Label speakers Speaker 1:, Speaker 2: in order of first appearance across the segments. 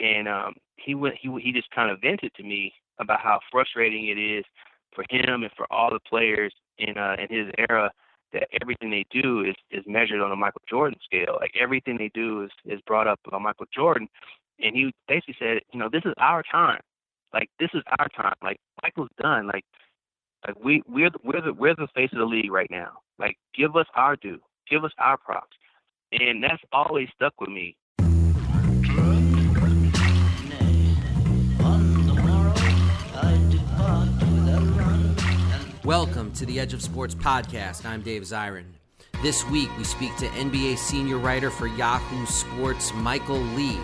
Speaker 1: and um, he went he he just kind of vented to me about how frustrating it is for him and for all the players in uh, in his era that everything they do is is measured on a Michael Jordan scale. Like everything they do is is brought up on Michael Jordan, and he basically said, you know, this is our time. Like this is our time. Like Michael's done. Like like we we're the, we're the we're the face of the league right now. Like give us our due. Give us our props. And that's always stuck with me.
Speaker 2: Welcome to the Edge of Sports podcast. I'm Dave Zirin. This week, we speak to NBA senior writer for Yahoo Sports, Michael Lee,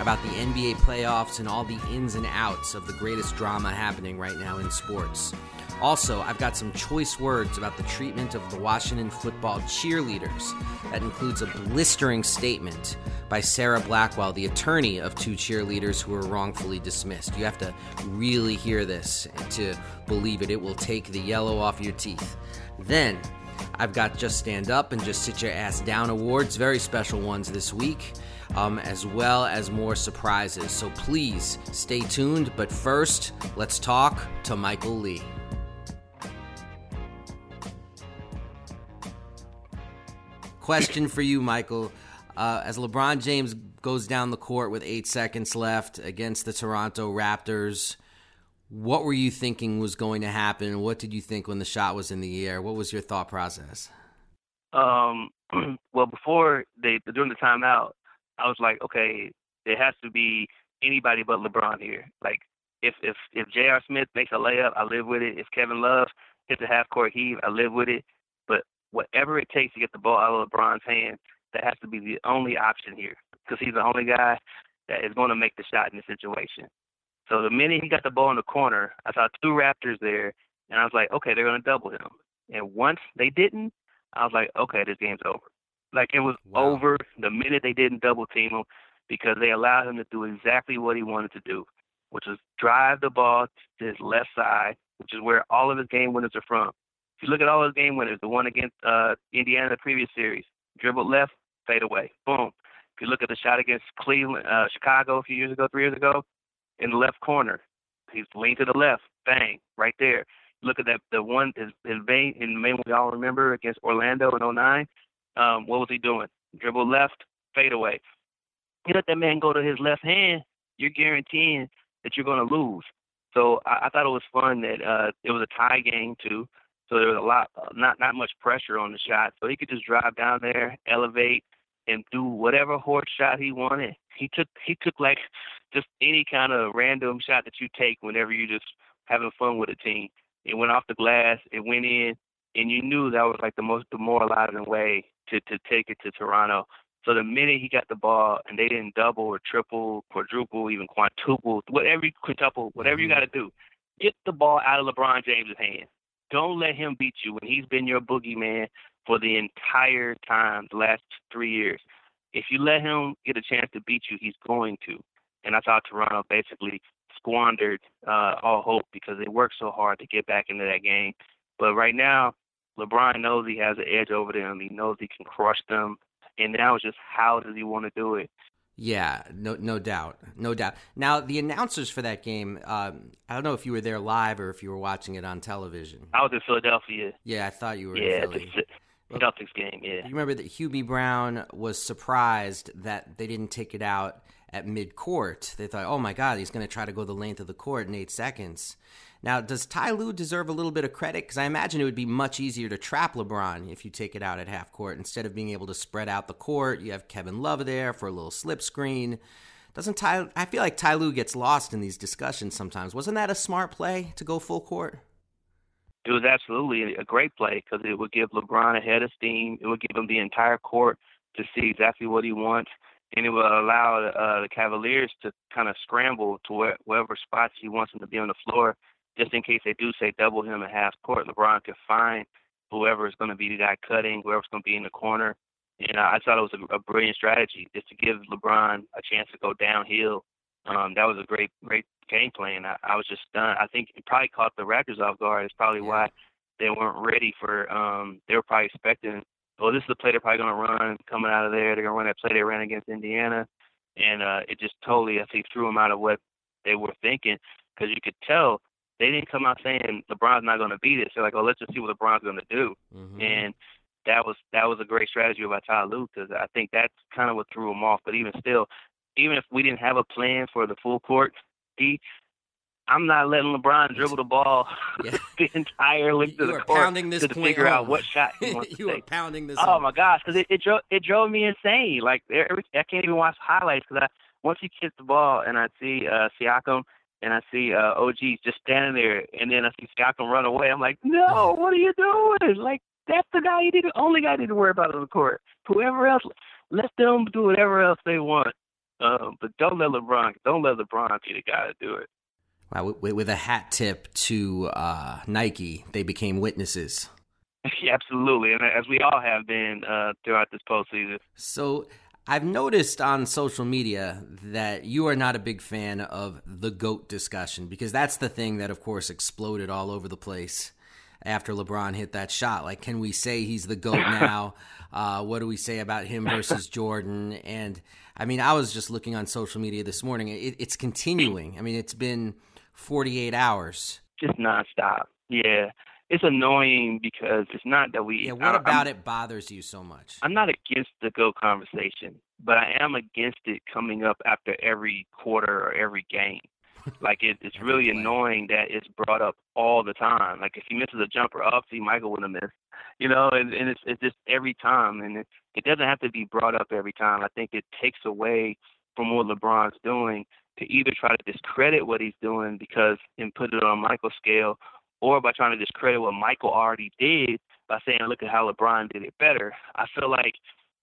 Speaker 2: about the NBA playoffs and all the ins and outs of the greatest drama happening right now in sports. Also, I've got some choice words about the treatment of the Washington football cheerleaders. That includes a blistering statement by Sarah Blackwell, the attorney of two cheerleaders who were wrongfully dismissed. You have to really hear this to believe it. It will take the yellow off your teeth. Then, I've got Just Stand Up and Just Sit Your Ass Down awards, very special ones this week, um, as well as more surprises. So please stay tuned. But first, let's talk to Michael Lee. Question for you, Michael. Uh, as LeBron James goes down the court with eight seconds left against the Toronto Raptors, what were you thinking was going to happen? What did you think when the shot was in the air? What was your thought process?
Speaker 1: Um, well, before they during the timeout, I was like, okay, there has to be anybody but LeBron here. Like, if if if J.R. Smith makes a layup, I live with it. If Kevin Love hits a half court heave, I live with it. Whatever it takes to get the ball out of LeBron's hands, that has to be the only option here because he's the only guy that is going to make the shot in this situation. So the minute he got the ball in the corner, I saw two Raptors there, and I was like, okay, they're going to double him. And once they didn't, I was like, okay, this game's over. Like it was wow. over the minute they didn't double team him because they allowed him to do exactly what he wanted to do, which was drive the ball to his left side, which is where all of his game winners are from. You look at all his game winners, the one against uh, Indiana in the previous series, dribbled left, fade away, boom. If you look at the shot against Cleveland, uh, Chicago a few years ago, three years ago, in the left corner, he's leaned to the left, bang, right there. Look at that, the one his his main, in main we all remember against Orlando in 09. Um, what was he doing? Dribble left, fade away. You let that man go to his left hand, you're guaranteeing that you're going to lose. So I, I thought it was fun that uh, it was a tie game too. So there was a lot, uh, not not much pressure on the shot. So he could just drive down there, elevate, and do whatever horse shot he wanted. He took he took like just any kind of random shot that you take whenever you're just having fun with a team. It went off the glass, it went in, and you knew that was like the most demoralizing way to to take it to Toronto. So the minute he got the ball and they didn't double or triple, quadruple, even quintuple, whatever quintuple, whatever you mm-hmm. got to do, get the ball out of LeBron James's hands. Don't let him beat you when he's been your boogeyman for the entire time, the last three years. If you let him get a chance to beat you, he's going to. And I thought Toronto basically squandered uh, all hope because they worked so hard to get back into that game. But right now, LeBron knows he has an edge over them. He knows he can crush them. And now it's just how does he want to do it?
Speaker 2: Yeah, no, no doubt, no doubt. Now, the announcers for that game, um, I don't know if you were there live or if you were watching it on television.
Speaker 1: I was in Philadelphia.
Speaker 2: Yeah, I thought you were.
Speaker 1: Yeah,
Speaker 2: in Philly.
Speaker 1: Celtics game. Yeah.
Speaker 2: You remember that Hubie Brown was surprised that they didn't take it out at mid court. They thought, oh my God, he's going to try to go the length of the court in eight seconds. Now, does Ty Lue deserve a little bit of credit? Because I imagine it would be much easier to trap LeBron if you take it out at half court instead of being able to spread out the court. You have Kevin Love there for a little slip screen. Doesn't Ty? I feel like Ty Lue gets lost in these discussions sometimes. Wasn't that a smart play to go full court?
Speaker 1: It was absolutely a great play because it would give LeBron a head of steam. It would give him the entire court to see exactly what he wants, and it would allow uh, the Cavaliers to kind of scramble to where, wherever spots he wants them to be on the floor, just in case they do say double him at half court. LeBron can find whoever is going to be the guy cutting, whoever's going to be in the corner. And I thought it was a, a brilliant strategy just to give LeBron a chance to go downhill. Um, that was a great, great game plan. I, I was just stunned. I think it probably caught the Raptors off guard. It's probably why they weren't ready for. Um, they were probably expecting, well, this is the play they're probably going to run coming out of there. They're going to run that play they ran against Indiana, and uh, it just totally, I think, threw them out of what they were thinking because you could tell they didn't come out saying LeBron's not going to beat it. They're like, oh, let's just see what LeBron's going to do, mm-hmm. and that was that was a great strategy by Ty Lue because I think that's kind of what threw him off. But even still, even if we didn't have a plan for the full court, D, I'm not letting LeBron dribble the ball yeah. the entire length of the court pounding this to figure
Speaker 2: home.
Speaker 1: out what shot he wants
Speaker 2: you
Speaker 1: to
Speaker 2: take. are pounding this.
Speaker 1: Oh
Speaker 2: home.
Speaker 1: my gosh, because it, it drove it drove me insane. Like every, I can't even watch highlights because I once he kicks the ball and I see uh, Siakam and I see uh, OG just standing there, and then I see Siakam run away. I'm like, no, what are you doing? Like that's the guy you need, the only guy you need to worry about on the court. Whoever else, let them do whatever else they want. Um, but don't let LeBron, don't let LeBron be the guy to do it.
Speaker 2: With, with a hat tip to uh, Nike, they became witnesses.
Speaker 1: yeah, absolutely, and as we all have been uh, throughout this postseason.
Speaker 2: So I've noticed on social media that you are not a big fan of the GOAT discussion because that's the thing that, of course, exploded all over the place after LeBron hit that shot. Like, can we say he's the GOAT now? uh, what do we say about him versus Jordan? And I mean, I was just looking on social media this morning. It, it's continuing. I mean, it's been 48 hours.
Speaker 1: Just nonstop. Yeah. It's annoying because it's not that we.
Speaker 2: Yeah, what about I'm, it bothers you so much?
Speaker 1: I'm not against the GOAT conversation, but I am against it coming up after every quarter or every game. like it, it's really annoying that it's brought up all the time. Like if he misses a jumper, obviously Michael wouldn't have missed. You know, and, and it's it's just every time, and it it doesn't have to be brought up every time. I think it takes away from what LeBron's doing to either try to discredit what he's doing because and put it on Michael's scale, or by trying to discredit what Michael already did by saying, look at how LeBron did it better. I feel like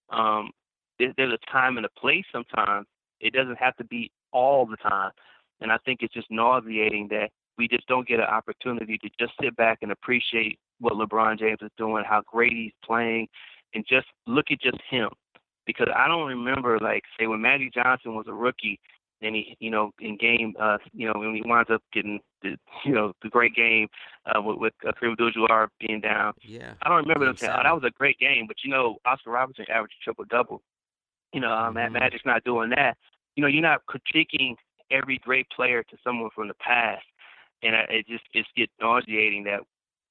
Speaker 1: um, there's a time and a place sometimes. It doesn't have to be all the time. And I think it's just nauseating that we just don't get an opportunity to just sit back and appreciate what LeBron James is doing, how great he's playing, and just look at just him. Because I don't remember, like, say, when Magic Johnson was a rookie, and he, you know, in game, uh, you know, when he winds up getting the, you know, the great game uh, with, with uh, Kareem Abdul-Jabbar being down.
Speaker 2: Yeah.
Speaker 1: I don't remember them saying, "Oh, that was a great game," but you know, Oscar Robertson averaged triple double. You know, um, mm-hmm. Magic's not doing that. You know, you're not critiquing every great player to someone from the past, and it just it gets nauseating that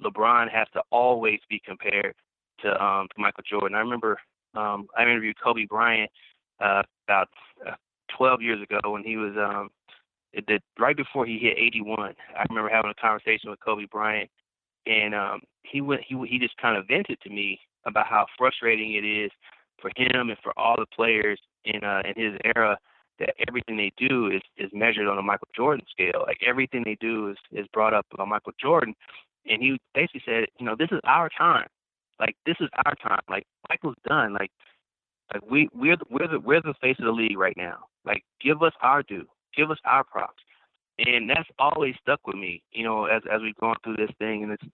Speaker 1: LeBron has to always be compared to um to Michael Jordan. I remember um I interviewed Kobe Bryant uh about uh, 12 years ago when he was um it did right before he hit 81. I remember having a conversation with Kobe Bryant and um he went he he just kind of vented to me about how frustrating it is for him and for all the players in uh in his era that everything they do is is measured on a Michael Jordan scale. Like everything they do is is brought up on Michael Jordan, and he basically said, you know, this is our time. Like this is our time. Like Michael's done. Like like we we're the, we're the we're the face of the league right now. Like give us our due. Give us our props. And that's always stuck with me, you know, as as we've gone through this thing and it's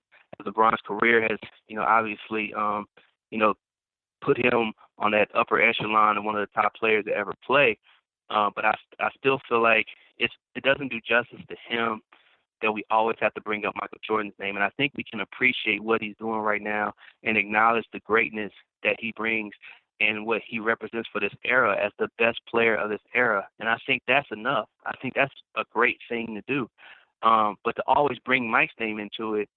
Speaker 1: as LeBron's career has, you know, obviously um, you know, put him on that upper echelon of one of the top players to ever play. Uh, but I, I still feel like it's, it doesn't do justice to him that we always have to bring up Michael Jordan's name. And I think we can appreciate what he's doing right now and acknowledge the greatness that he brings and what he represents for this era as the best player of this era. And I think that's enough. I think that's a great thing to do. Um, but to always bring Mike's name into it,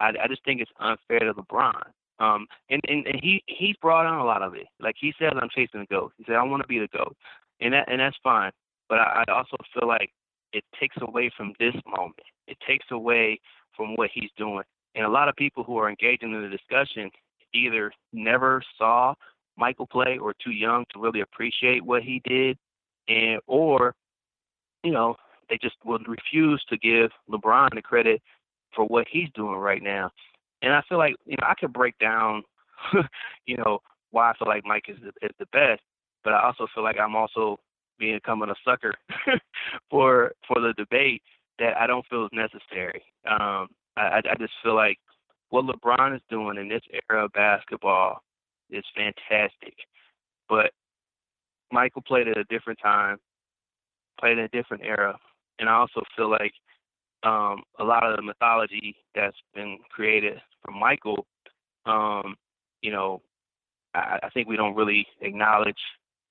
Speaker 1: I, I just think it's unfair to LeBron. Um, and, and and he he's brought on a lot of it. Like he says, I'm chasing the goat. He said, I want to be the goat, and that and that's fine. But I, I also feel like it takes away from this moment. It takes away from what he's doing. And a lot of people who are engaging in the discussion either never saw Michael play or too young to really appreciate what he did, and or you know they just would refuse to give LeBron the credit for what he's doing right now. And I feel like you know I could break down, you know, why I feel like Mike is the, is the best, but I also feel like I'm also becoming a sucker for for the debate that I don't feel is necessary. Um, I, I just feel like what LeBron is doing in this era of basketball is fantastic, but Michael played at a different time, played in a different era, and I also feel like um, a lot of the mythology that's been created for Michael, um, you know, I, I think we don't really acknowledge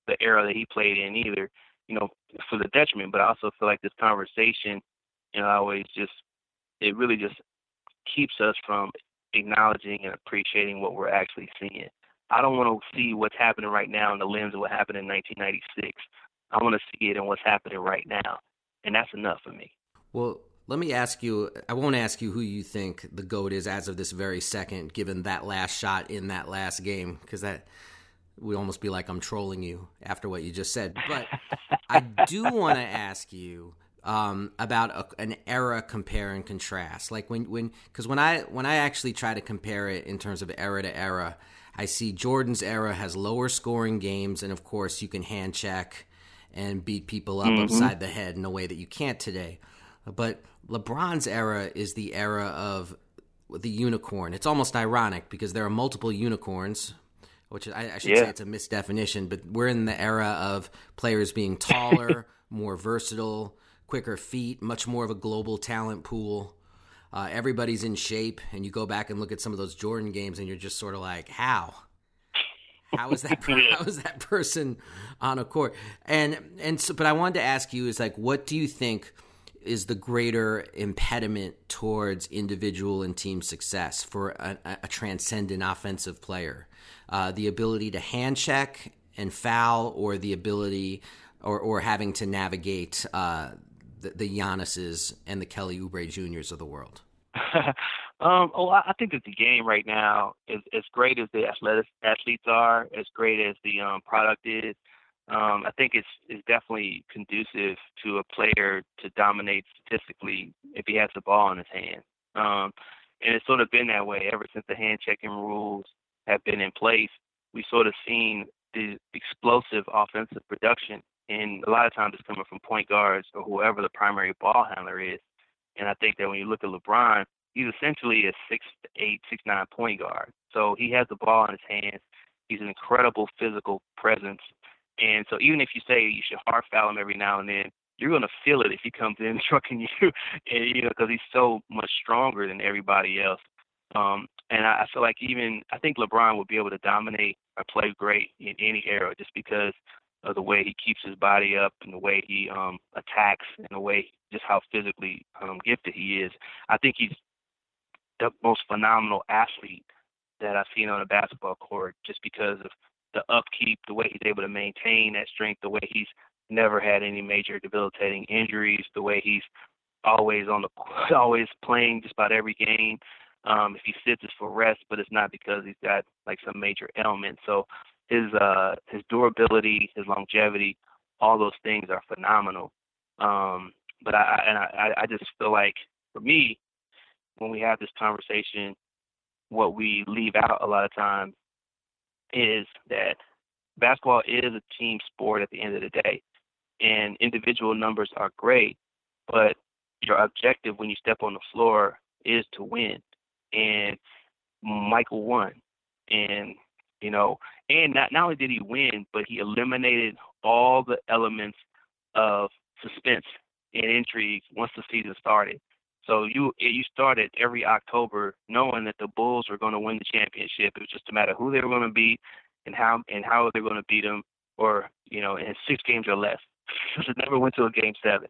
Speaker 1: the era that he played in either, you know, for the detriment. But I also feel like this conversation, you know, always just it really just keeps us from acknowledging and appreciating what we're actually seeing. I don't want to see what's happening right now in the lens of what happened in 1996. I want to see it in what's happening right now, and that's enough for me.
Speaker 2: Well, let me ask you. I won't ask you who you think the goat is as of this very second, given that last shot in that last game, because that would almost be like I'm trolling you after what you just said. But I do want to ask you um, about a, an era compare and contrast. Like when when because when I when I actually try to compare it in terms of era to era, I see Jordan's era has lower scoring games, and of course you can hand check and beat people up mm-hmm. upside the head in a way that you can't today. But LeBron's era is the era of the unicorn. It's almost ironic because there are multiple unicorns, which I, I should yeah. say it's a misdefinition, but we're in the era of players being taller, more versatile, quicker feet, much more of a global talent pool. Uh, everybody's in shape, and you go back and look at some of those Jordan games, and you're just sort of like, how? How is that? how is that person on a court? And and so, but I wanted to ask you is like, what do you think? is the greater impediment towards individual and team success for a, a transcendent offensive player? Uh, the ability to hand check and foul, or the ability, or, or having to navigate uh, the, the Giannis's and the Kelly Oubre Juniors of the world?
Speaker 1: um, oh, I think that the game right now is as great as the athletic athletes are, as great as the um, product is um, I think it's it's definitely conducive to a player to dominate statistically if he has the ball in his hand. Um, and it's sort of been that way ever since the hand checking rules have been in place. We've sort of seen the explosive offensive production, and a lot of times it's coming from point guards or whoever the primary ball handler is. And I think that when you look at LeBron, he's essentially a six eight, six nine point guard. So he has the ball in his hands. He's an incredible physical presence and so even if you say you should hard foul him every now and then, you're to feel it if he comes in trucking you, and, you know, because he's so much stronger than everybody else. Um, and I, I feel like even I think LeBron would be able to dominate or play great in any era just because of the way he keeps his body up and the way he um, attacks and the way just how physically um, gifted he is. I think he's the most phenomenal athlete that I've seen on a basketball court just because of the upkeep, the way he's able to maintain that strength, the way he's never had any major debilitating injuries, the way he's always on the always playing just about every game. Um, if he sits, it's for rest, but it's not because he's got like some major ailment. So his uh, his durability, his longevity, all those things are phenomenal. Um, but I and I, I just feel like for me, when we have this conversation, what we leave out a lot of times is that basketball is a team sport at the end of the day, and individual numbers are great, but your objective when you step on the floor is to win. And Michael won, and you know, and not not only did he win, but he eliminated all the elements of suspense and intrigue once the season started. So you you started every October knowing that the Bulls were going to win the championship. It was just a matter of who they were going to beat and how and how they're going to beat them, or you know, in six games or less. Because it never went to a game seven,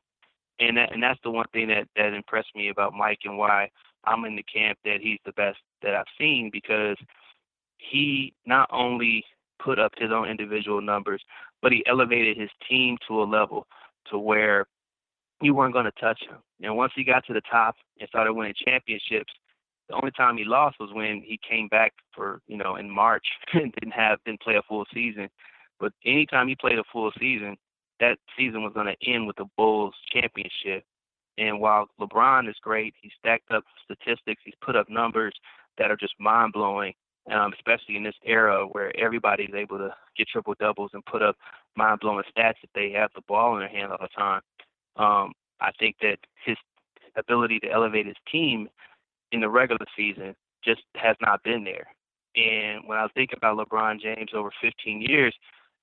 Speaker 1: and that and that's the one thing that that impressed me about Mike and why I'm in the camp that he's the best that I've seen because he not only put up his own individual numbers, but he elevated his team to a level to where you weren't going to touch him. And once he got to the top and started winning championships, the only time he lost was when he came back for you know in March and didn't have didn't play a full season. But anytime he played a full season, that season was going to end with the Bulls championship. And while LeBron is great, he stacked up statistics, he's put up numbers that are just mind blowing, um, especially in this era where everybody's able to get triple doubles and put up mind blowing stats if they have the ball in their hand all the time. Um, I think that his ability to elevate his team in the regular season just has not been there. And when I think about LeBron James over 15 years,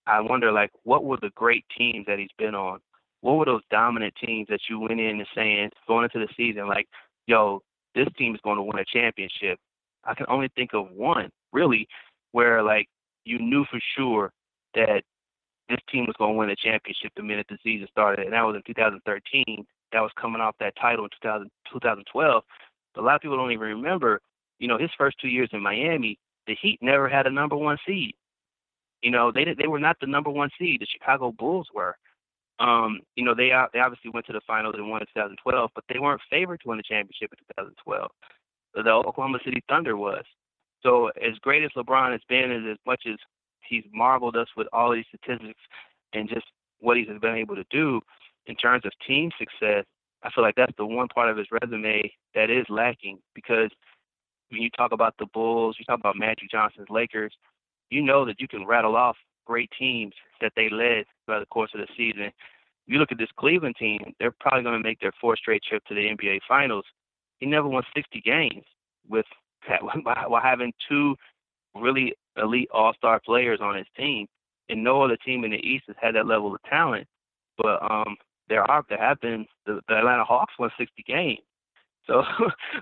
Speaker 1: I wonder like what were the great teams that he's been on? What were those dominant teams that you went in and saying going into the season like, yo, this team is going to win a championship? I can only think of one really where like you knew for sure that this team was going to win a championship the minute the season started, and that was in 2013. That was coming off that title in 2000, 2012. But a lot of people don't even remember, you know, his first two years in Miami, the Heat never had a number one seed. You know, they they were not the number one seed. The Chicago Bulls were. Um, you know, they they obviously went to the finals and won in 2012, but they weren't favored to win the championship in 2012. The Oklahoma City Thunder was. So as great as LeBron has been, as as much as he's marveled us with all these statistics and just what he's been able to do in terms of team success, I feel like that's the one part of his resume that is lacking because when you talk about the Bulls, you talk about Magic Johnson's Lakers, you know that you can rattle off great teams that they led throughout the course of the season. You look at this Cleveland team, they're probably going to make their fourth straight trip to the NBA Finals. He never won 60 games with while having two really elite all-star players on his team, and no other team in the East has had that level of talent. But um, there are there have been the, the Atlanta Hawks won 60 games. So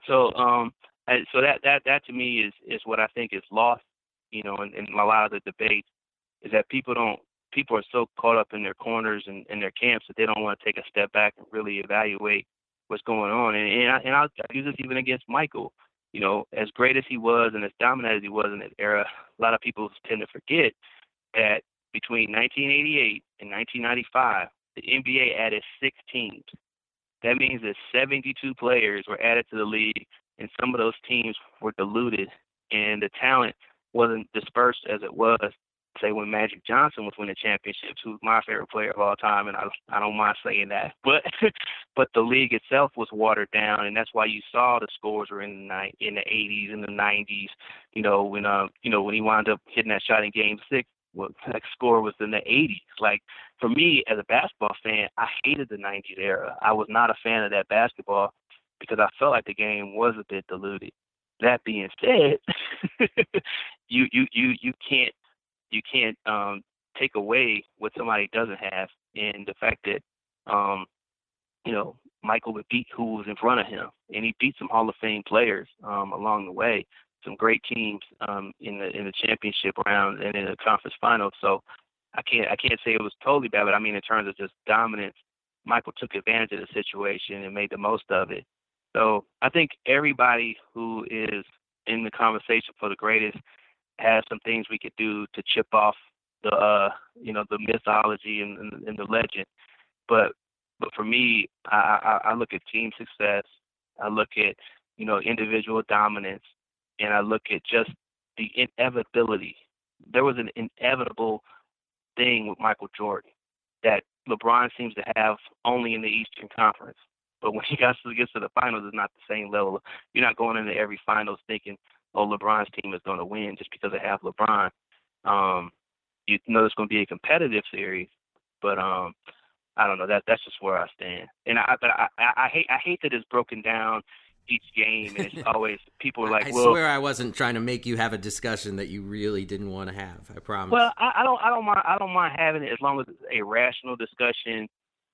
Speaker 1: so um and so that that that to me is is what I think is lost, you know, in, in a lot of the debates is that people don't people are so caught up in their corners and in their camps that they don't want to take a step back and really evaluate what's going on. And and, I, and I'll, use this even against Michael. You know, as great as he was and as dominant as he was in that era, a lot of people tend to forget that between 1988 and 1995, the NBA added six teams. That means that 72 players were added to the league, and some of those teams were diluted, and the talent wasn't dispersed as it was say when Magic Johnson was winning championships, who's my favorite player of all time, and I I don't mind saying that. But but the league itself was watered down, and that's why you saw the scores were in the in the 80s and the 90s. You know when uh you know when he wound up hitting that shot in Game Six, well, that score was in the 80s. Like for me as a basketball fan, I hated the 90s era. I was not a fan of that basketball because I felt like the game was a bit diluted. That being said, you you you you can't you can't um, take away what somebody doesn't have, and the fact that um, you know Michael would beat who was in front of him, and he beat some Hall of Fame players um, along the way, some great teams um, in the in the championship round and in the conference finals. So I can't I can't say it was totally bad, but I mean in terms of just dominance, Michael took advantage of the situation and made the most of it. So I think everybody who is in the conversation for the greatest has some things we could do to chip off the uh, you know the mythology and, and, and the legend. But but for me, I, I, I look at team success. I look at you know individual dominance, and I look at just the inevitability. There was an inevitable thing with Michael Jordan that LeBron seems to have only in the Eastern Conference. But when he gets to, the finals, it's not the same level. You're not going into every finals thinking, oh, LeBron's team is going to win just because they have LeBron. Um, you know it's going to be a competitive series, but um, I don't know. That that's just where I stand. And I, but I, I, I hate I hate that it's broken down each game, and it's always people are like,
Speaker 2: I
Speaker 1: well,
Speaker 2: swear I wasn't trying to make you have a discussion that you really didn't want to have. I promise.
Speaker 1: Well, I, I don't I don't mind I don't mind having it as long as it's a rational discussion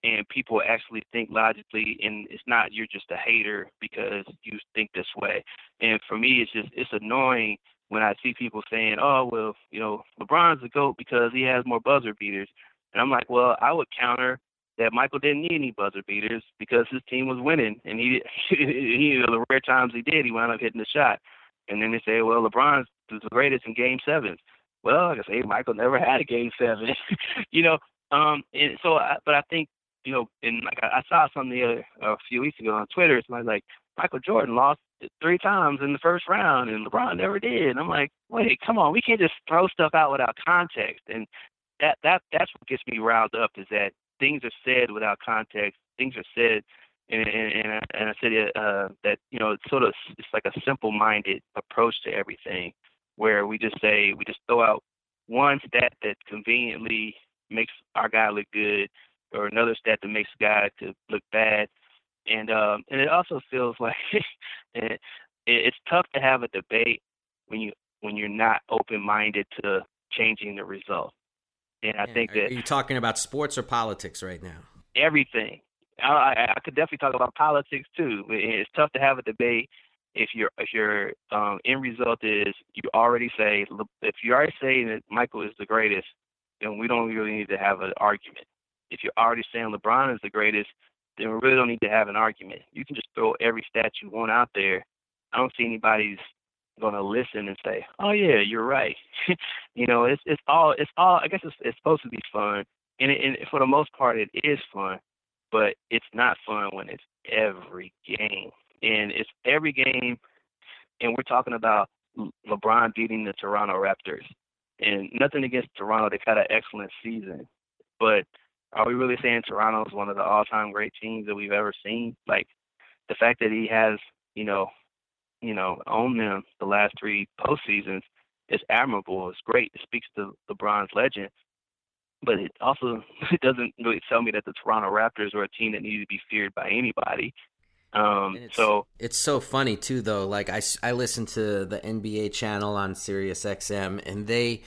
Speaker 1: and people actually think logically and it's not you're just a hater because you think this way and for me it's just it's annoying when i see people saying oh well you know lebron's the goat because he has more buzzer beaters and i'm like well i would counter that michael didn't need any buzzer beaters because his team was winning and he, he you know the rare times he did he wound up hitting the shot and then they say well lebron's the greatest in Game Sevens. Well, I say, Michael never had a Game Seven. you know, um, and so, I, but I think you know, and like I, saw something the other a few weeks ago on Twitter. It's like Michael Jordan lost three times in the first round, and LeBron never did. And I'm like, wait, come on, we can't just throw stuff out without context. And that that that's what gets me riled up is that things are said without context. Things are said, and and and I, and I said uh, that you know it's sort of it's like a simple-minded approach to everything, where we just say we just throw out one stat that conveniently makes our guy look good, or another stat that makes the guy to look bad, and um and it also feels like it, it's tough to have a debate when you when you're not open-minded to changing the result. And I think that
Speaker 2: are you talking about sports or politics right now?
Speaker 1: Everything. I, I, I could definitely talk about politics too. It's tough to have a debate if your if your um, end result is you already say if you already say that Michael is the greatest, then we don't really need to have an argument. If you're already saying LeBron is the greatest, then we really don't need to have an argument. You can just throw every stat you want out there. I don't see anybody's gonna listen and say, "Oh yeah, you're right." you know, it's it's all it's all. I guess it's it's supposed to be fun, and, it, and for the most part, it is fun. But it's not fun when it's every game, and it's every game, and we're talking about LeBron beating the Toronto Raptors, and nothing against Toronto. They've had an excellent season, but are we really saying Toronto is one of the all-time great teams that we've ever seen? Like the fact that he has, you know, you know, owned them the last three postseasons is admirable. It's great. It speaks to LeBron's legend. But it also it doesn't really tell me that the Toronto Raptors are a team that needs to be feared by anybody. Um,
Speaker 2: it's,
Speaker 1: so
Speaker 2: it's so funny too, though. Like I, I listen to the NBA channel on Sirius XM, and they,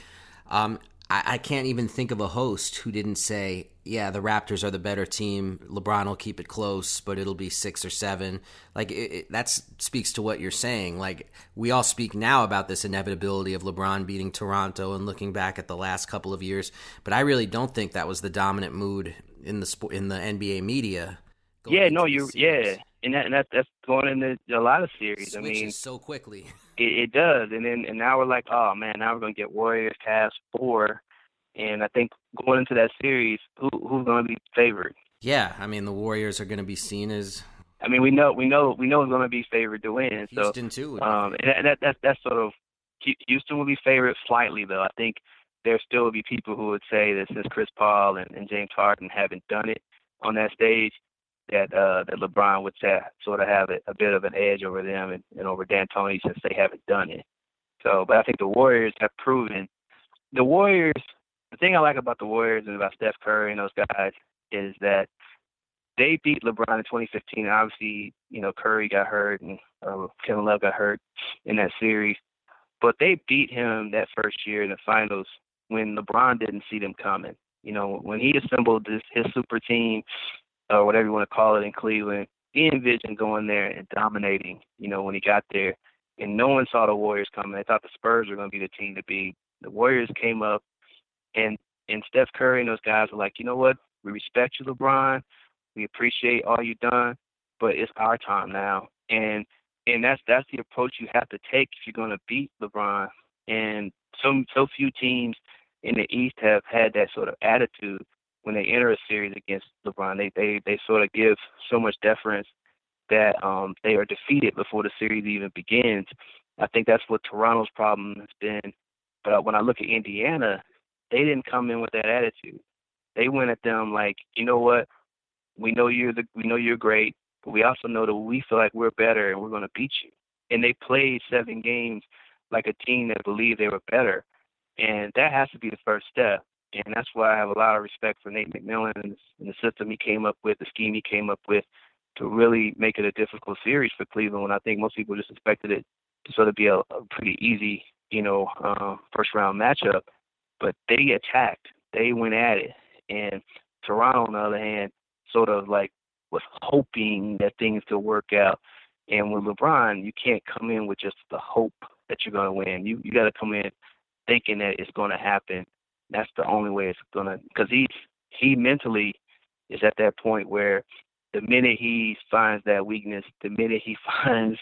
Speaker 2: um, I, I can't even think of a host who didn't say, "Yeah, the Raptors are the better team. LeBron will keep it close, but it'll be six or seven. Like that speaks to what you're saying. Like we all speak now about this inevitability of LeBron beating Toronto and looking back at the last couple of years, but I really don't think that was the dominant mood in the in the NBA media.
Speaker 1: Yeah, no, you yeah, and that, and that that's going into a lot of series.
Speaker 2: I
Speaker 1: mean,
Speaker 2: so quickly.
Speaker 1: It, it does, and then and now we're like, oh man, now we're gonna get Warriors, Cavs, four, and I think going into that series, who who's gonna be favored?
Speaker 2: Yeah, I mean the Warriors are gonna be seen as.
Speaker 1: I mean, we know we know we know who's gonna be favored to win.
Speaker 2: Houston
Speaker 1: so,
Speaker 2: too.
Speaker 1: Um, and that, that that's sort of Houston will be favored slightly though. I think there still will be people who would say that since Chris Paul and, and James Harden haven't done it on that stage, that uh, that LeBron would say, sort of have a, a bit of an edge over them and, and over D'Antoni since they haven't done it. So, but I think the Warriors have proven the Warriors. The thing I like about the Warriors and about Steph Curry and those guys is that they beat LeBron in 2015. And obviously, you know Curry got hurt and uh, Kevin Love got hurt in that series, but they beat him that first year in the finals when LeBron didn't see them coming. You know, when he assembled this, his super team or whatever you want to call it in Cleveland, he envisioned going there and dominating, you know, when he got there. And no one saw the Warriors coming. They thought the Spurs were going to be the team to beat. The Warriors came up, and and Steph Curry and those guys were like, you know what? We respect you, LeBron. We appreciate all you've done, but it's our time now. And and that's that's the approach you have to take if you're going to beat LeBron. And so so few teams in the East have had that sort of attitude when they enter a series against LeBron. They they they sort of give so much deference that um, they are defeated before the series even begins. I think that's what Toronto's problem has been. But when I look at Indiana, they didn't come in with that attitude. They went at them like, you know what? We know you're the we know you're great, but we also know that we feel like we're better and we're going to beat you. And they played seven games like a team that believed they were better. And that has to be the first step and that's why I have a lot of respect for Nate McMillan and, the system he came up with, the scheme he came up with, to really make it a difficult series for Cleveland. When I think most people just expected it to sort of be a, a pretty easy, you know, uh, first round matchup, but they attacked, they went at it, and Toronto, on the other hand, sort of like was hoping that things could work out. And with LeBron, you can't come in with just the hope that you're going to win. You you got to come in thinking that it's going to happen that's the only way it's gonna because he's he mentally is at that point where the minute he finds that weakness, the minute he finds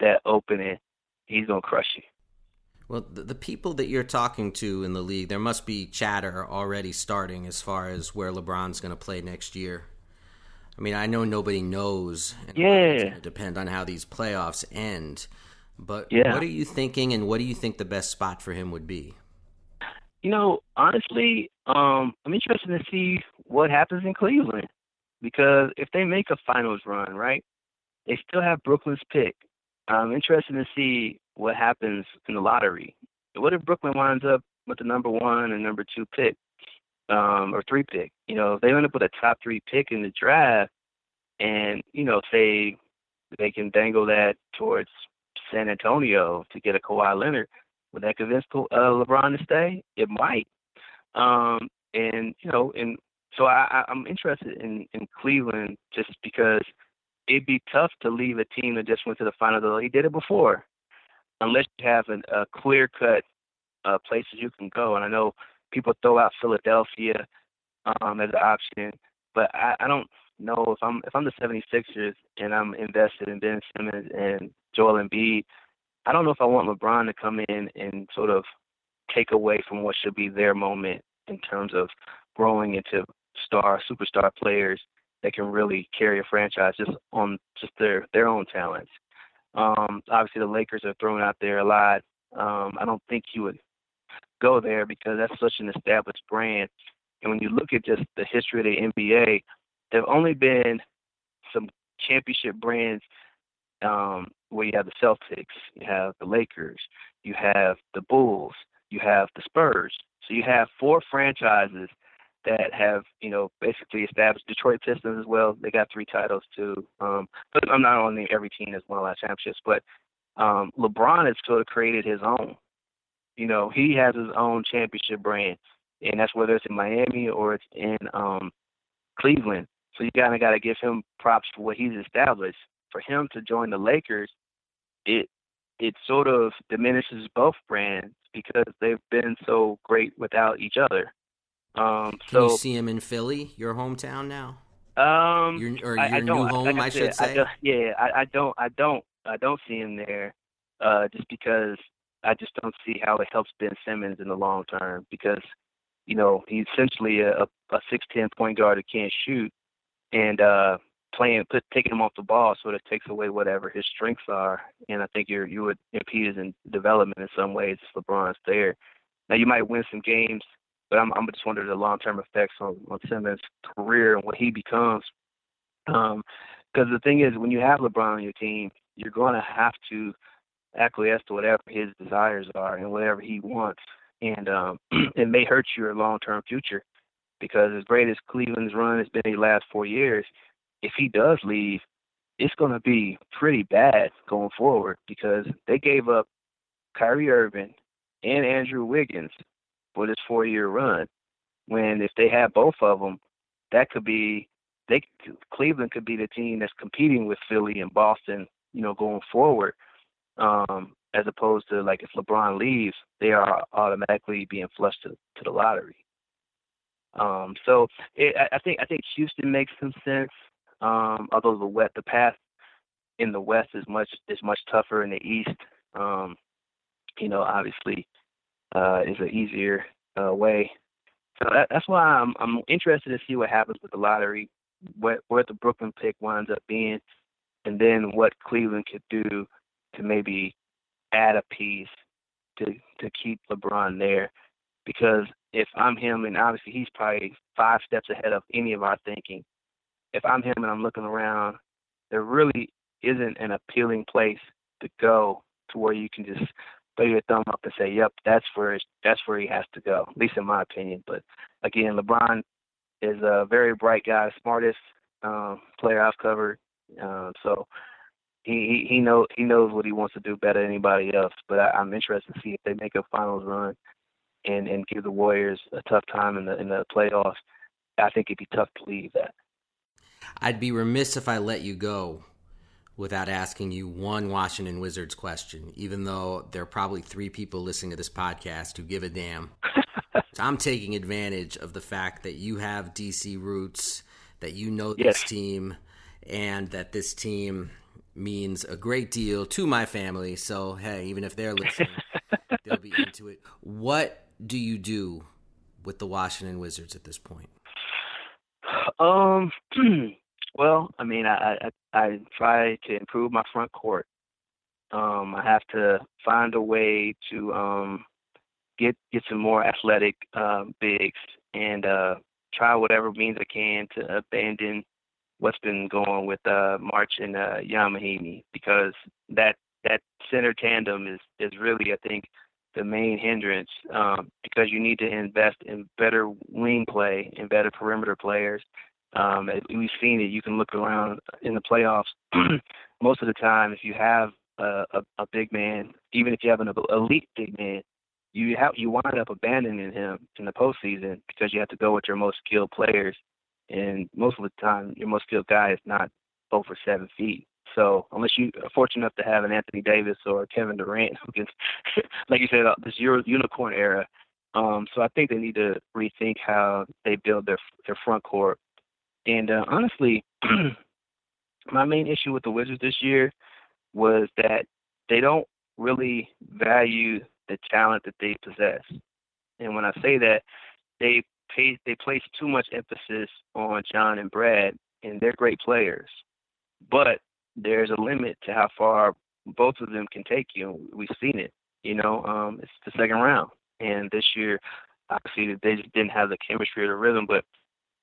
Speaker 1: that opening, he's gonna crush you.
Speaker 2: Well, the, the, people that you're talking to in the league, there must be chatter already starting as far as where LeBron's going to play next year. I mean, I know nobody knows.
Speaker 1: yeah.
Speaker 2: It's going to depend on how these playoffs end. But yeah. what are you thinking, and what do you think the best spot for him would be?
Speaker 1: You know, honestly, um, I'm interested to see what happens in Cleveland because if they make a finals run, right, they still have Brooklyn's pick. I'm interested to see what happens in the lottery. What if Brooklyn winds up with the number one and number two pick, um, or three pick? You know, if they end up with a top three pick in the draft, and you know, say they can dangle that towards San Antonio to get a Kawhi Leonard, would that convince uh, LeBron to stay? It might. Um, and you know, and so I, I'm interested in in Cleveland just because it'd be tough to leave a team that just went to the final. Though he did it before, unless you have an, a clear cut uh, places you can go. And I know people throw out Philadelphia um, as an option, but I, I don't know if I'm if I'm the 76ers and I'm invested in Ben Simmons and Joel Embiid. I don't know if I want LeBron to come in and sort of take away from what should be their moment in terms of growing into star superstar players that can really carry a franchise just on just their their own talents. Um, obviously, the Lakers are thrown out there a lot. Um, I don't think he would go there because that's such an established brand. And when you look at just the history of the NBA, there've only been some championship brands um, where you have the Celtics, you have the Lakers, you have the Bulls, you have the Spurs. So you have four franchises that have, you know, basically established Detroit Pistons as well. They got three titles too. Um, but I'm not on every team that's won a lot of championships, but um, LeBron has sort of created his own. You know, he has his own championship brand, and that's whether it's in Miami or it's in um, Cleveland. So you kind of got to give him props for what he's established. For him to join the Lakers, it it sort of diminishes both brands because they've been so great without each other. Um,
Speaker 2: Can
Speaker 1: so,
Speaker 2: you see him in Philly, your hometown now?
Speaker 1: Um,
Speaker 2: your, or your
Speaker 1: I, I
Speaker 2: new home,
Speaker 1: like I,
Speaker 2: I, should say.
Speaker 1: I yeah, I, I don't, I don't, I don't see him there, uh, just because I just don't see how it helps Ben Simmons in the long term. Because, you know, he's essentially a a six ten point guard that can't shoot, and uh, playing, put taking him off the ball sort of takes away whatever his strengths are, and I think you you would impede his development in some ways if LeBron's there. Now you might win some games but I'm, I'm just wondering the long term effects on, on Simmons' career and what he becomes. Because um, the thing is, when you have LeBron on your team, you're going to have to acquiesce to whatever his desires are and whatever he wants, and um, it may hurt your long term future. Because as great as Cleveland's run has been the last four years, if he does leave, it's going to be pretty bad going forward because they gave up Kyrie Irving and Andrew Wiggins for this four year run. When if they have both of them, that could be they Cleveland could be the team that's competing with Philly and Boston, you know, going forward. Um, as opposed to like if LeBron leaves, they are automatically being flushed to, to the lottery. Um, so it, I think I think Houston makes some sense. Um, although the wet the path in the West is much is much tougher in the East. Um, you know, obviously uh, is an easier uh, way. So that, that's why I'm I'm interested to see what happens with the lottery, what where the Brooklyn pick winds up being, and then what Cleveland could do to maybe add a piece to to keep LeBron there. Because if I'm him, and obviously he's probably five steps ahead of any of our thinking. If I'm him and I'm looking around, there really isn't an appealing place to go to where you can just throw your thumb up and say, "Yep, that's where that's where he has to go." At least in my opinion. But again, LeBron is a very bright guy, smartest um, player I've covered. Um, so he, he knows he knows what he wants to do better than anybody else. But I, I'm interested to see if they make a finals run and and give the Warriors a tough time in the in the playoffs. I think it'd be tough to leave that.
Speaker 2: I'd be remiss if I let you go without asking you one Washington Wizards question, even though there are probably three people listening to this podcast who give a damn. so I'm taking advantage of the fact that you have DC roots, that you know this yes. team, and that this team means a great deal to my family. So, hey, even if they're listening, They'll be into it. What do you do with the Washington Wizards at this point?
Speaker 1: Um, well, I mean, I, I I try to improve my front court. Um, I have to find a way to um get get some more athletic um, bigs and uh, try whatever means I can to abandon what's been going with uh, March and uh, Ian Mahinmi because that that center tandem is is really I think the main hindrance um, because you need to invest in better wing play and better perimeter players. Um, we've seen it. You can look around in the playoffs. most of the time, if you have a, a, a big man, even if you have an elite big man, you have you wind up abandoning him in the postseason because you have to go with your most skilled players, and most of the time, your most skilled guy is not over seven feet. So unless you are fortunate enough to have an Anthony Davis or Kevin Durant who can, like you said, uh, this unicorn era. Um, so I think they need to rethink how they build their their front court. And uh, honestly, my main issue with the Wizards this year was that they don't really value the talent that they possess. And when I say that, they pay they place too much emphasis on John and Brad, and they're great players. But there's a limit to how far both of them can take you. We've seen it. You know, um, it's the second round, and this year, obviously, that they just didn't have the chemistry or the rhythm. But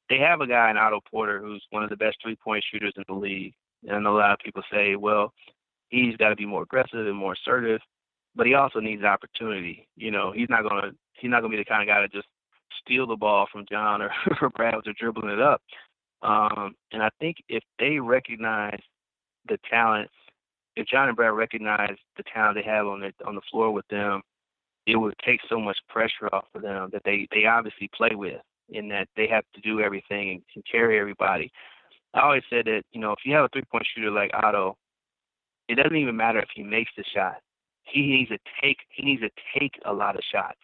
Speaker 1: they have a guy in Otto Porter who's one of the best three-point shooters in the league. And a lot of people say, well, he's got to be more aggressive and more assertive but he also needs opportunity. You know, he's not gonna he's not gonna be the kind of guy to just steal the ball from John or, or Brad or dribbling it up. Um, and I think if they recognize the talent, if John and Brad recognize the talent they have on the on the floor with them, it would take so much pressure off of them that they they obviously play with, in that they have to do everything and, and carry everybody. I always said that you know if you have a three point shooter like Otto, it doesn't even matter if he makes the shot he needs to take he needs to take a lot of shots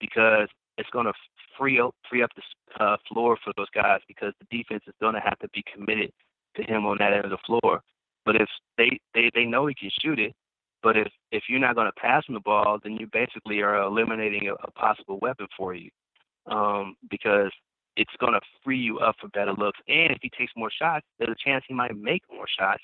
Speaker 1: because it's going to free up free up the uh, floor for those guys because the defense is going to have to be committed to him on that end of the floor. But if they they they know he can shoot it, but if if you're not going to pass him the ball, then you basically are eliminating a, a possible weapon for you um, because it's going to free you up for better looks. And if he takes more shots, there's a chance he might make more shots,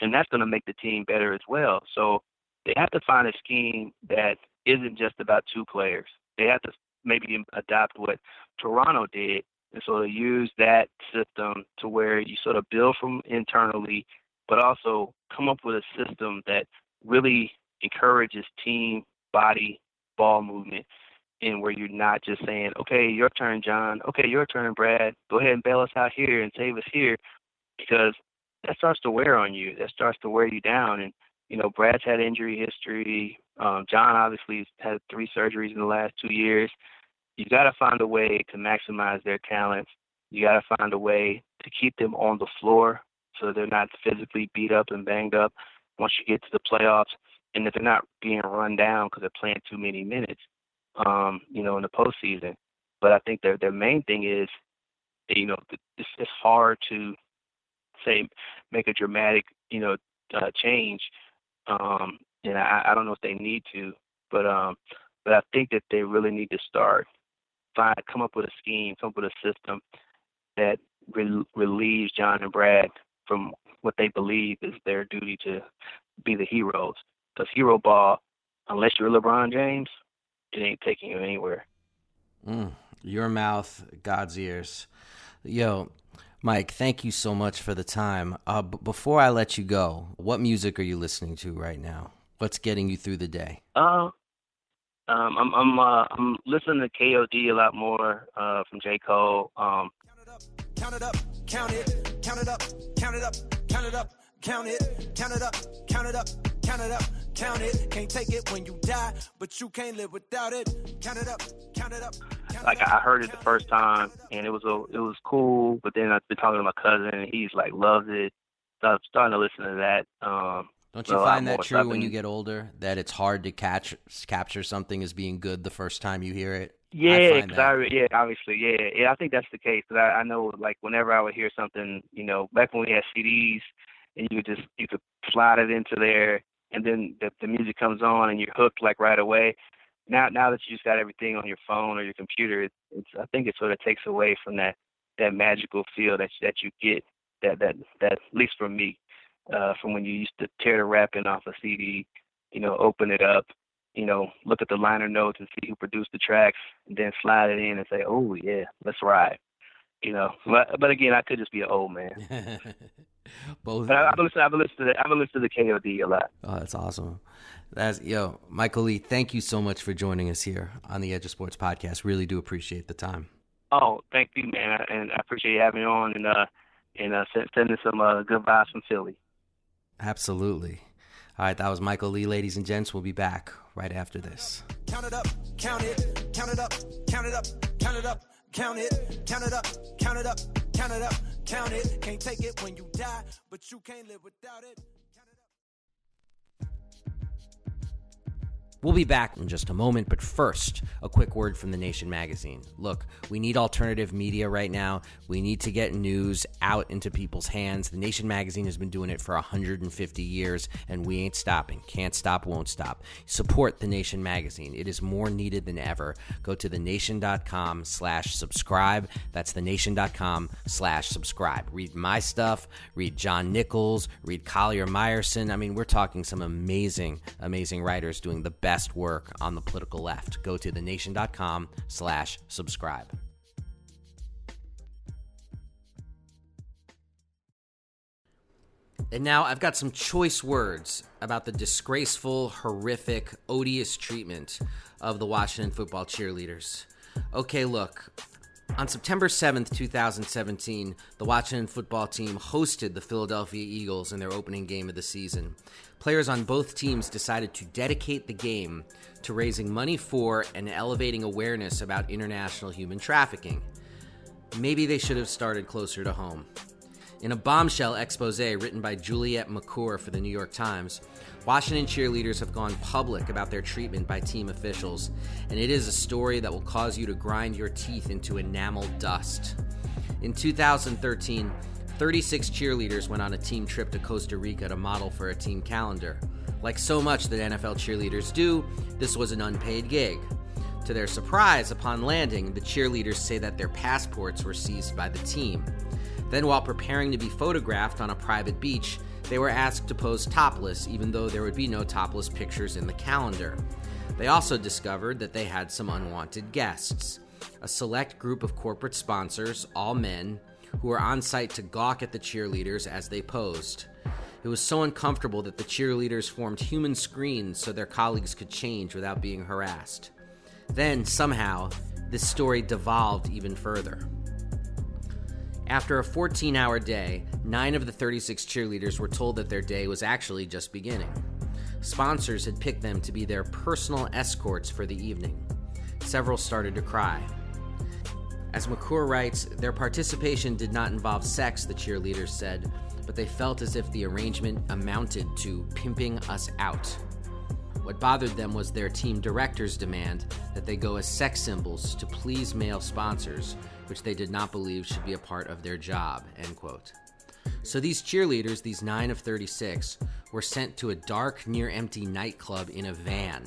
Speaker 1: and that's going to make the team better as well. So they have to find a scheme that isn't just about two players. They have to maybe adopt what Toronto did and sort of use that system to where you sort of build from internally, but also come up with a system that really encourages team, body, ball movement, and where you're not just saying, okay, your turn, John. Okay, your turn, Brad. Go ahead and bail us out here and save us here, because that starts to wear on you. That starts to wear you down, and you know, Brad's had injury history. Um, John obviously had three surgeries in the last two years. You got to find a way to maximize their talents. You got to find a way to keep them on the floor so they're not physically beat up and banged up once you get to the playoffs, and that they're not being run down because they're playing too many minutes, um, you know, in the postseason. But I think their their main thing is, you know, it's, it's hard to say make a dramatic, you know, uh, change um, and I, I don't know if they need to, but um, but I think that they really need to start find come up with a scheme, come up with a system that re- relieves John and Brad from what they believe is their duty to be the heroes. Because hero ball, unless you're LeBron James, it ain't taking you anywhere.
Speaker 2: Mm, your mouth, God's ears. Yo, Mike, thank you so much for the time. Uh, b- before I let you go, what music are you listening to right now? What's getting you through the day?
Speaker 1: Uh, um, I'm I'm uh, I'm listening to KOD a lot more uh, from J Cole. Um, count it up, count it, up, count it up, count it up, count it up, count it, count it up, count it up, count it up, count it. Can't take it when you die, but you can't live without it. Count it up, count it up like I heard it the first time and it was a it was cool, but then I've been talking to my cousin and he's like loves it. So I'm starting to listen to that. Um,
Speaker 2: Don't you find that true when you get older that it's hard to catch capture something as being good the first time you hear it?
Speaker 1: Yeah, cause I, yeah, obviously, yeah, yeah. I think that's the case. Cause I, I know, like, whenever I would hear something, you know, back when we had CDs, and you could just you could slide it into there, and then the, the music comes on, and you're hooked like right away now now that you just got everything on your phone or your computer, it, it's I think it sort of takes away from that that magical feel that that you get that that that at least for me uh, from when you used to tear the wrapping off a CD, you know, open it up, you know, look at the liner notes and see who produced the tracks, and then slide it in and say, oh yeah, let's ride. You know, but but again, I could just be an old man.
Speaker 2: Both.
Speaker 1: But I, I've listened. I've listened to the, I've listened to the KOD a lot.
Speaker 2: Oh, that's awesome. That's yo, Michael Lee. Thank you so much for joining us here on the Edge of Sports podcast. Really do appreciate the time.
Speaker 1: Oh, thank you, man, and I appreciate you having me on and uh and uh sending some uh, good vibes from Philly.
Speaker 2: Absolutely. All right, that was Michael Lee, ladies and gents. We'll be back right after this.
Speaker 3: Count it up, count it, count it up, count it up, count it up, count it, count it up, count it up, count it up, count it. Can't take it when you die, but you can't live without it.
Speaker 2: We'll be back in just a moment, but first, a quick word from The Nation magazine. Look, we need alternative media right now. We need to get news out into people's hands. The Nation magazine has been doing it for 150 years, and we ain't stopping. Can't stop, won't stop. Support The Nation magazine. It is more needed than ever. Go to thenation.com slash subscribe. That's thenation.com slash subscribe. Read my stuff, read John Nichols, read Collier Meyerson. I mean, we're talking some amazing, amazing writers doing the best best work on the political left. Go to thenation.com slash subscribe. And now I've got some choice words about the disgraceful, horrific, odious treatment of the Washington football cheerleaders. Okay, look. On September 7th, 2017, the Washington football team hosted the Philadelphia Eagles in their opening game of the season. Players on both teams decided to dedicate the game to raising money for and elevating awareness about international human trafficking. Maybe they should have started closer to home. In a bombshell expose written by Juliet Macur for the New York Times, Washington cheerleaders have gone public about their treatment by team officials, and it is a story that will cause you to grind your teeth into enamel dust. In 2013, 36 cheerleaders went on a team trip to Costa Rica to model for a team calendar. Like so much that NFL cheerleaders do, this was an unpaid gig. To their surprise, upon landing, the cheerleaders say that their passports were seized by the team. Then, while preparing to be photographed on a private beach, they were asked to pose topless, even though there would be no topless pictures in the calendar. They also discovered that they had some unwanted guests. A select group of corporate sponsors, all men, who were on site to gawk at the cheerleaders as they posed. It was so uncomfortable that the cheerleaders formed human screens so their colleagues could change without being harassed. Then, somehow, this story devolved even further. After a 14 hour day, nine of the 36 cheerleaders were told that their day was actually just beginning. Sponsors had picked them to be their personal escorts for the evening. Several started to cry. As Macur writes, their participation did not involve sex, the cheerleaders said, but they felt as if the arrangement amounted to pimping us out. What bothered them was their team director's demand that they go as sex symbols to please male sponsors, which they did not believe should be a part of their job. End quote. So these cheerleaders, these 9 of 36, were sent to a dark, near empty nightclub in a van.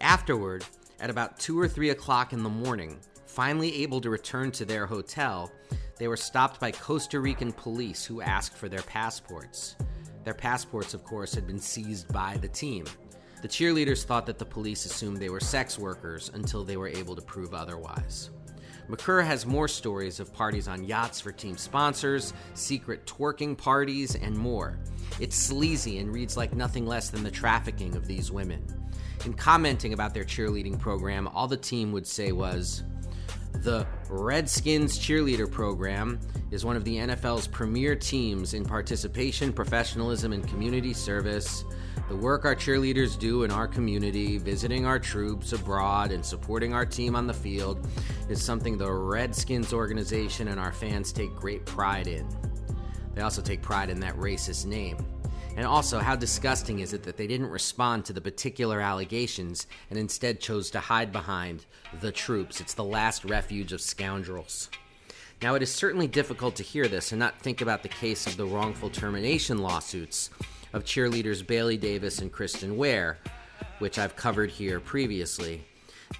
Speaker 2: Afterward, at about 2 or 3 o'clock in the morning, Finally able to return to their hotel, they were stopped by Costa Rican police who asked for their passports. Their passports, of course, had been seized by the team. The cheerleaders thought that the police assumed they were sex workers until they were able to prove otherwise. Macur has more stories of parties on yachts for team sponsors, secret twerking parties, and more. It's sleazy and reads like nothing less than the trafficking of these women. In commenting about their cheerleading program, all the team would say was, the Redskins cheerleader program is one of the NFL's premier teams in participation, professionalism, and community service. The work our cheerleaders do in our community, visiting our troops abroad, and supporting our team on the field is something the Redskins organization and our fans take great pride in. They also take pride in that racist name. And also, how disgusting is it that they didn't respond to the particular allegations and instead chose to hide behind the troops? It's the last refuge of scoundrels. Now, it is certainly difficult to hear this and not think about the case of the wrongful termination lawsuits of cheerleaders Bailey Davis and Kristan Ware, which I've covered here previously.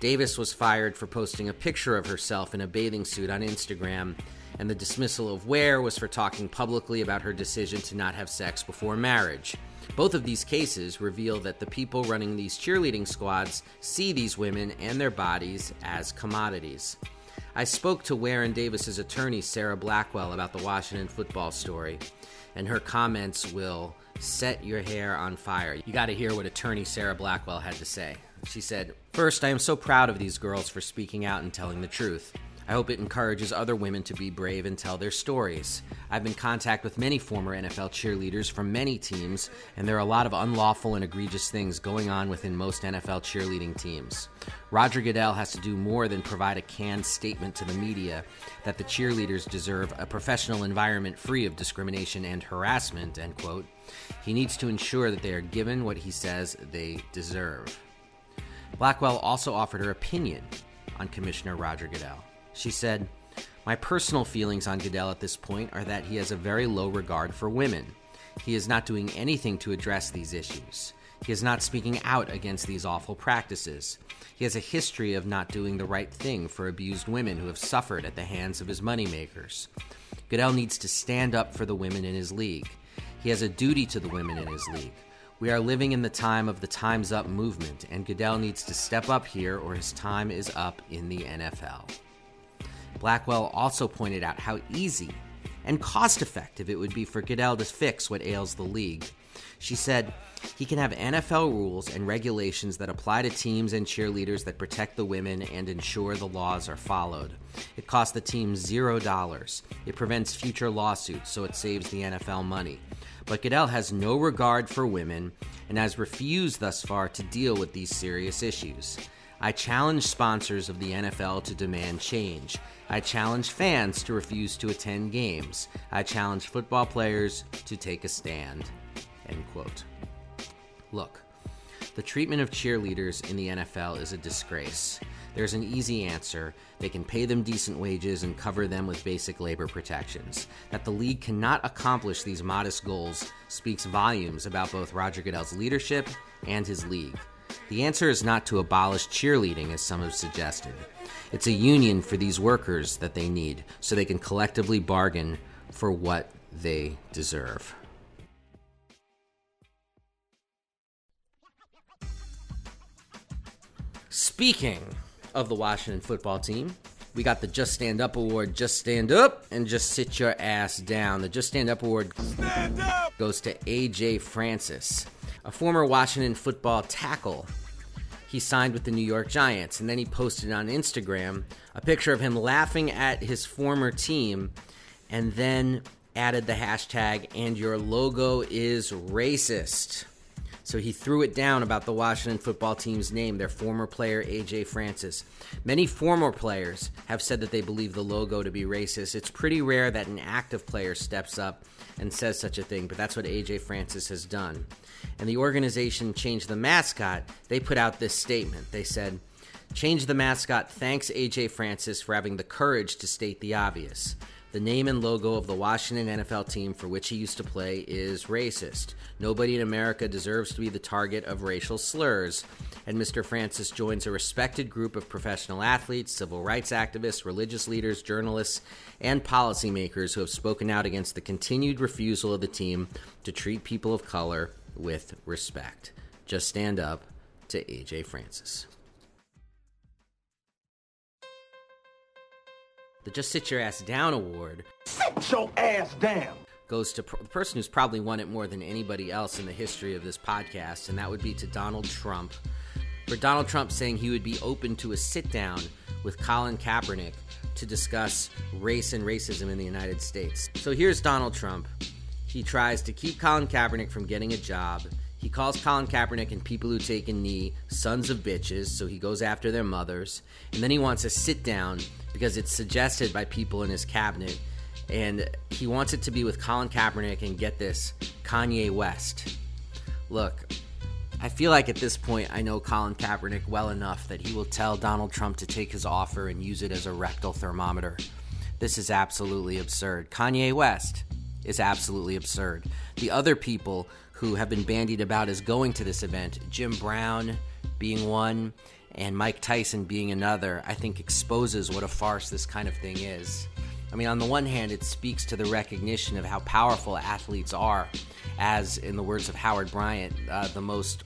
Speaker 2: Davis was fired for posting a picture of herself in a bathing suit on Instagram, and the dismissal of Ware was for talking publicly about her decision to not have sex before marriage. Both of these cases reveal that the people running these cheerleading squads see these women and their bodies as commodities. I spoke to Ware and Davis's attorney, Sara Blackwell, about the Washington football story, and her comments will set your hair on fire. You got to hear what attorney Sara Blackwell had to say. She said, First, I am so proud of these girls for speaking out and telling the truth. I hope it encourages other women to be brave and tell their stories. I've been in contact with many former NFL cheerleaders from many teams, and there are a lot of unlawful and egregious things going on within most NFL cheerleading teams. Roger Goodell has to do more than provide a canned statement to the media that the cheerleaders deserve a professional environment free of discrimination and harassment, end quote. He needs to ensure that they are given what he says they deserve. Blackwell also offered her opinion on Commissioner Roger Goodell. She said, My personal feelings on Goodell at this point are that he has a very low regard for women. He is not doing anything to address these issues. He is not speaking out against these awful practices. He has a history of not doing the right thing for abused women who have suffered at the hands of his moneymakers. Goodell needs to stand up for the women in his league. He has a duty to the women in his league. We are living in the time of the Time's Up movement, and Goodell needs to step up here or his time is up in the NFL. Blackwell also pointed out how easy and cost effective it would be for Goodell to fix what ails the league. She said, he can have NFL rules and regulations that apply to teams and cheerleaders that protect the women and ensure the laws are followed. It costs the team zero dollars. It prevents future lawsuits, so it saves the NFL money. But Goodell has no regard for women and has refused thus far to deal with these serious issues. I challenge sponsors of the NFL to demand change. I challenge fans to refuse to attend games. I challenge football players to take a stand. End quote. Look, the treatment of cheerleaders in the NFL is a disgrace. There's an easy answer. They can pay them decent wages and cover them with basic labor protections. That the league cannot accomplish these modest goals speaks volumes about both Roger Goodell's leadership and his league. The answer is not to abolish cheerleading, as some have suggested. It's a union for these workers that they need so they can collectively bargain for what they deserve. Speaking of the Washington football team, we got the Just Stand Up Award, Just Stand Up, and Just Sit Your Ass Down. The Just Stand Up Award goes to AJ Francis a former Washington football tackle. He signed with the New York Giants, and then he posted on Instagram a picture of him laughing at his former team, and then added the hashtag, and your logo is racist. So he threw it down about the Washington football team's name, their former player, AJ Francis. Many former players have said that they believe the logo to be racist. It's pretty rare that an active player steps up and says such a thing, but that's what AJ Francis has done. And the organization changed the mascot. They put out this statement. They said, Change the mascot. Thanks, AJ Francis, for having the courage to state the obvious. The name and logo of the Washington NFL team for which he used to play is racist. Nobody in America deserves to be the target of racial slurs. And Mr. Francis joins a respected group of professional athletes, civil rights activists, religious leaders, journalists, and policymakers who have spoken out against the continued refusal of the team to treat people of color with respect. Just stand up to AJ Francis. The Just Sit Your Ass Down award.
Speaker 4: Sit your ass down!
Speaker 2: Goes to pr- the person who's probably won it more than anybody else in the history of this podcast, and that would be to Donald Trump. For Donald Trump saying he would be open to a sit down with Colin Kaepernick to discuss race and racism in the United States. So here's Donald Trump. He tries to keep Colin Kaepernick from getting a job. He calls Colin Kaepernick and people who take a knee sons of bitches, so he goes after their mothers. And then he wants a sit down because it's suggested by people in his cabinet. And he wants it to be with Colin Kaepernick and get this Kanye West. Look, I feel like at this point I know Colin Kaepernick well enough that he will tell Donald Trump to take his offer and use it as a rectal thermometer. This is absolutely absurd. Kanye West is absolutely absurd. The other people who have been bandied about as going to this event, Jim Brown being one, and Mike Tyson being another, I think exposes what a farce this kind of thing is. I mean, on the one hand, it speaks to the recognition of how powerful athletes are, as, in the words of Howard Bryant, uh, the most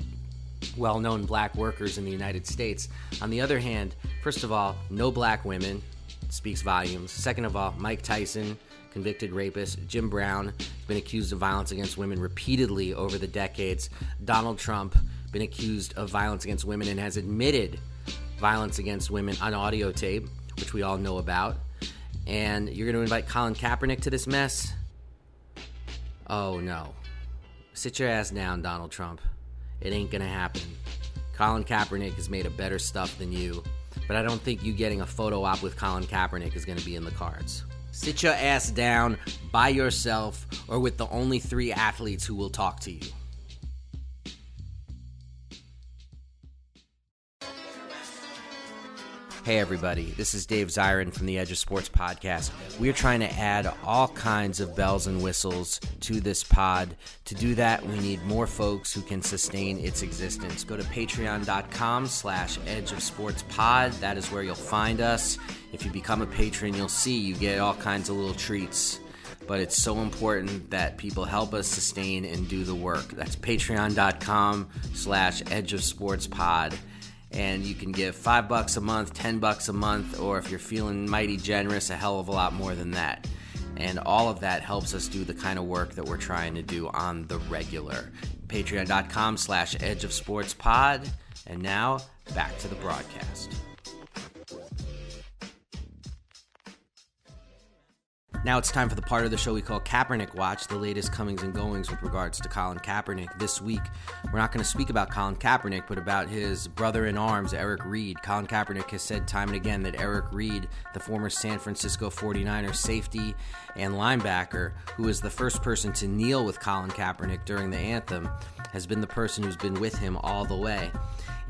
Speaker 2: well known black workers in the United States. On the other hand, first of all, no black women speaks volumes. Second of all, Mike Tyson, convicted rapist. Jim Brown has been accused of violence against women repeatedly over the decades. Donald Trump been accused of violence against women and has admitted violence against women on audio tape, which we all know about. And you're going to invite Colin Kaepernick to this mess? Oh no. Sit your ass down, Donald Trump. It ain't going to happen. Colin Kaepernick has made a better stuff than you, but I don't think you getting a photo op with Colin Kaepernick is going to be in the cards. Sit your ass down by yourself or with the only three athletes who will talk to you. Hey, everybody, this is Dave Zirin from the Edge of Sports podcast. We are trying to add all kinds of bells and whistles to this pod. To do that, we need more folks who can sustain its existence. Go to patreon.com slash edge of sports pod. That is where you'll find us. If you become a patron, you'll see you get all kinds of little treats but it's so important that people help us sustain and do the work. That's patreon.com slash edge of sports pod and you can give five bucks a month, ten bucks a month, or if you're feeling mighty generous, a hell of a lot more than that. And all of that helps us do the kind of work that we're trying to do on the regular. Patreon.com slash Edge of Sports Pod. And now back to the broadcast. Now it's time for the part of the show we call Kaepernick Watch, the latest comings and goings with regards to Colin Kaepernick. This week, we're not going to speak about Colin Kaepernick, but about his brother in arms, Eric Reid. Colin Kaepernick has said time and again that Eric Reid, the former San Francisco 49ers safety and linebacker, who was the first person to kneel with Colin Kaepernick during the anthem, has been the person who's been with him all the way.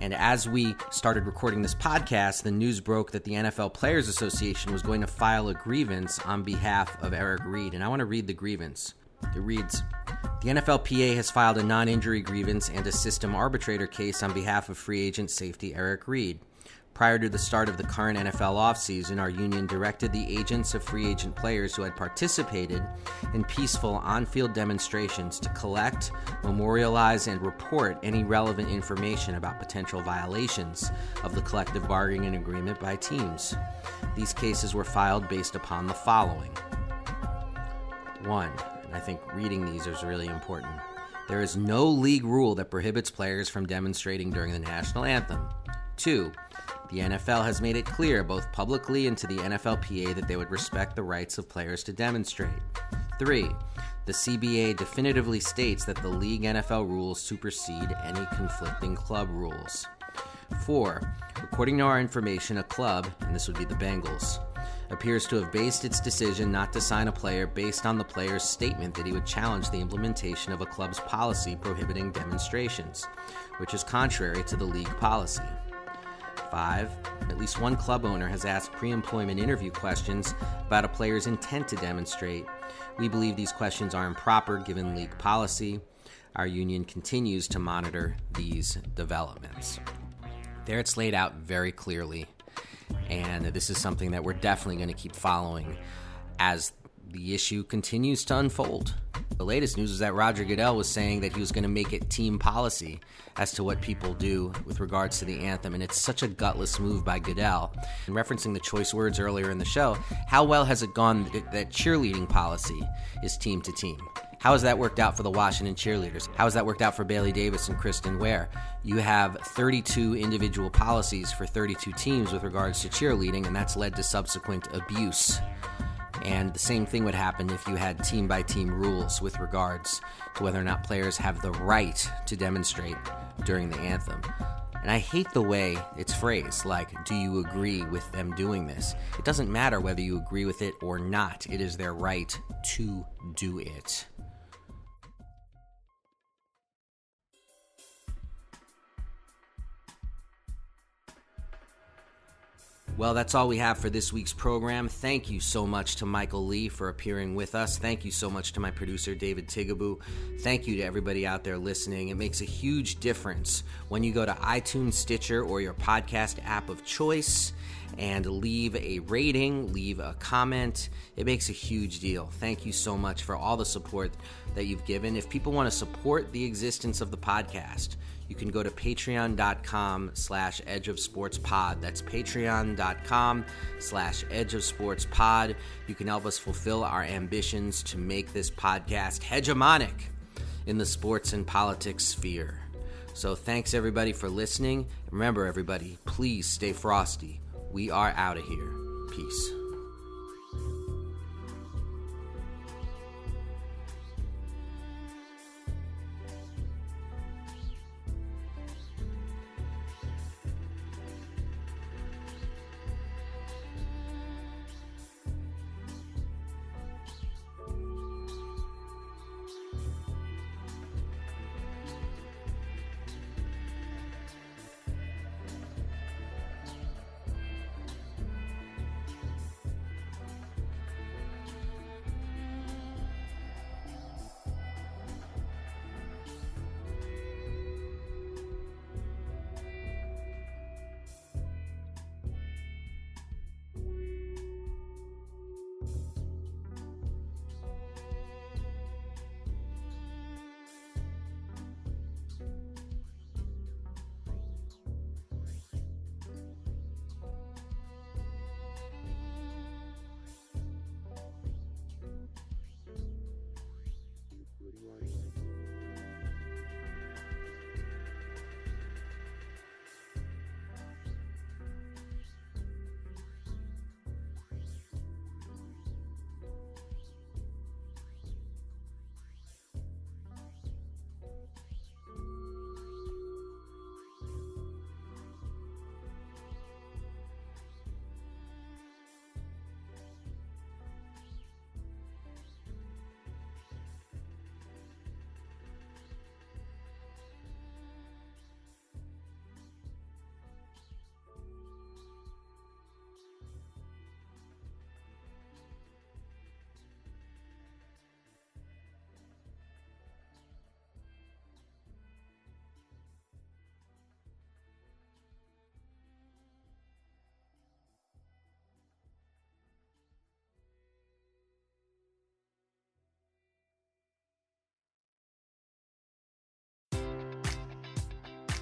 Speaker 2: And as we started recording this podcast, the news broke that the NFL Players Association was going to file a grievance on behalf of Eric Reid. And I want to read the grievance. It reads The NFLPA has filed a non injury grievance and a system arbitrator case on behalf of free agent safety Eric Reid. Prior to the start of the current NFL offseason, our union directed the agents of free agent players who had participated in peaceful on field demonstrations to collect, memorialize, and report any relevant information about potential violations of the collective bargaining agreement by teams. These cases were filed based upon the following 1. And I think reading these is really important. There is no league rule that prohibits players from demonstrating during the national anthem. 2. The NFL has made it clear, both publicly and to the NFLPA, that they would respect the rights of players to demonstrate. 3. The CBA definitively states that the league NFL rules supersede any conflicting club rules. 4. According to our information, a club, and this would be the Bengals, appears to have based its decision not to sign a player based on the player's statement that he would challenge the implementation of a club's policy prohibiting demonstrations, which is contrary to the league policy. Five, at least one club owner has asked pre employment interview questions about a player's intent to demonstrate. We believe these questions are improper given league policy. Our union continues to monitor these developments. There it's laid out very clearly, and this is something that we're definitely going to keep following as the issue continues to unfold. The latest news is that Roger Goodell was saying that he was going to make it team policy as to what people do with regards to the anthem, and it's such a gutless move by Goodell. And referencing the choice words earlier in the show, how well has it gone that cheerleading policy is team to team? How has that worked out for the Washington cheerleaders? How has that worked out for Bailey Davis and Kristan Ware? You have 32 individual policies for 32 teams with regards to cheerleading, and that's led to subsequent abuse and the same thing would happen if you had team by team rules with regards to whether or not players have the right to demonstrate during the anthem. And I hate the way it's phrased like, do you agree with them doing this? It doesn't matter whether you agree with it or not, it is their right to do it. Well, that's all we have for this week's program. Thank you so much to Michael Lee for appearing with us. Thank you so much to my producer, David Tigaboo. Thank you to everybody out there listening. It makes a huge difference when you go to iTunes, Stitcher, or your podcast app of choice and leave a rating, leave a comment. It makes a huge deal. Thank you so much for all the support that you've given. If people want to support the existence of the podcast, you can go to patreon.com slash edge of sports pod. That's patreon.com slash edge of sports pod. You can help us fulfill our ambitions to make this podcast hegemonic in the sports and politics sphere. So thanks everybody for listening. Remember, everybody, please stay frosty. We are out of here. Peace.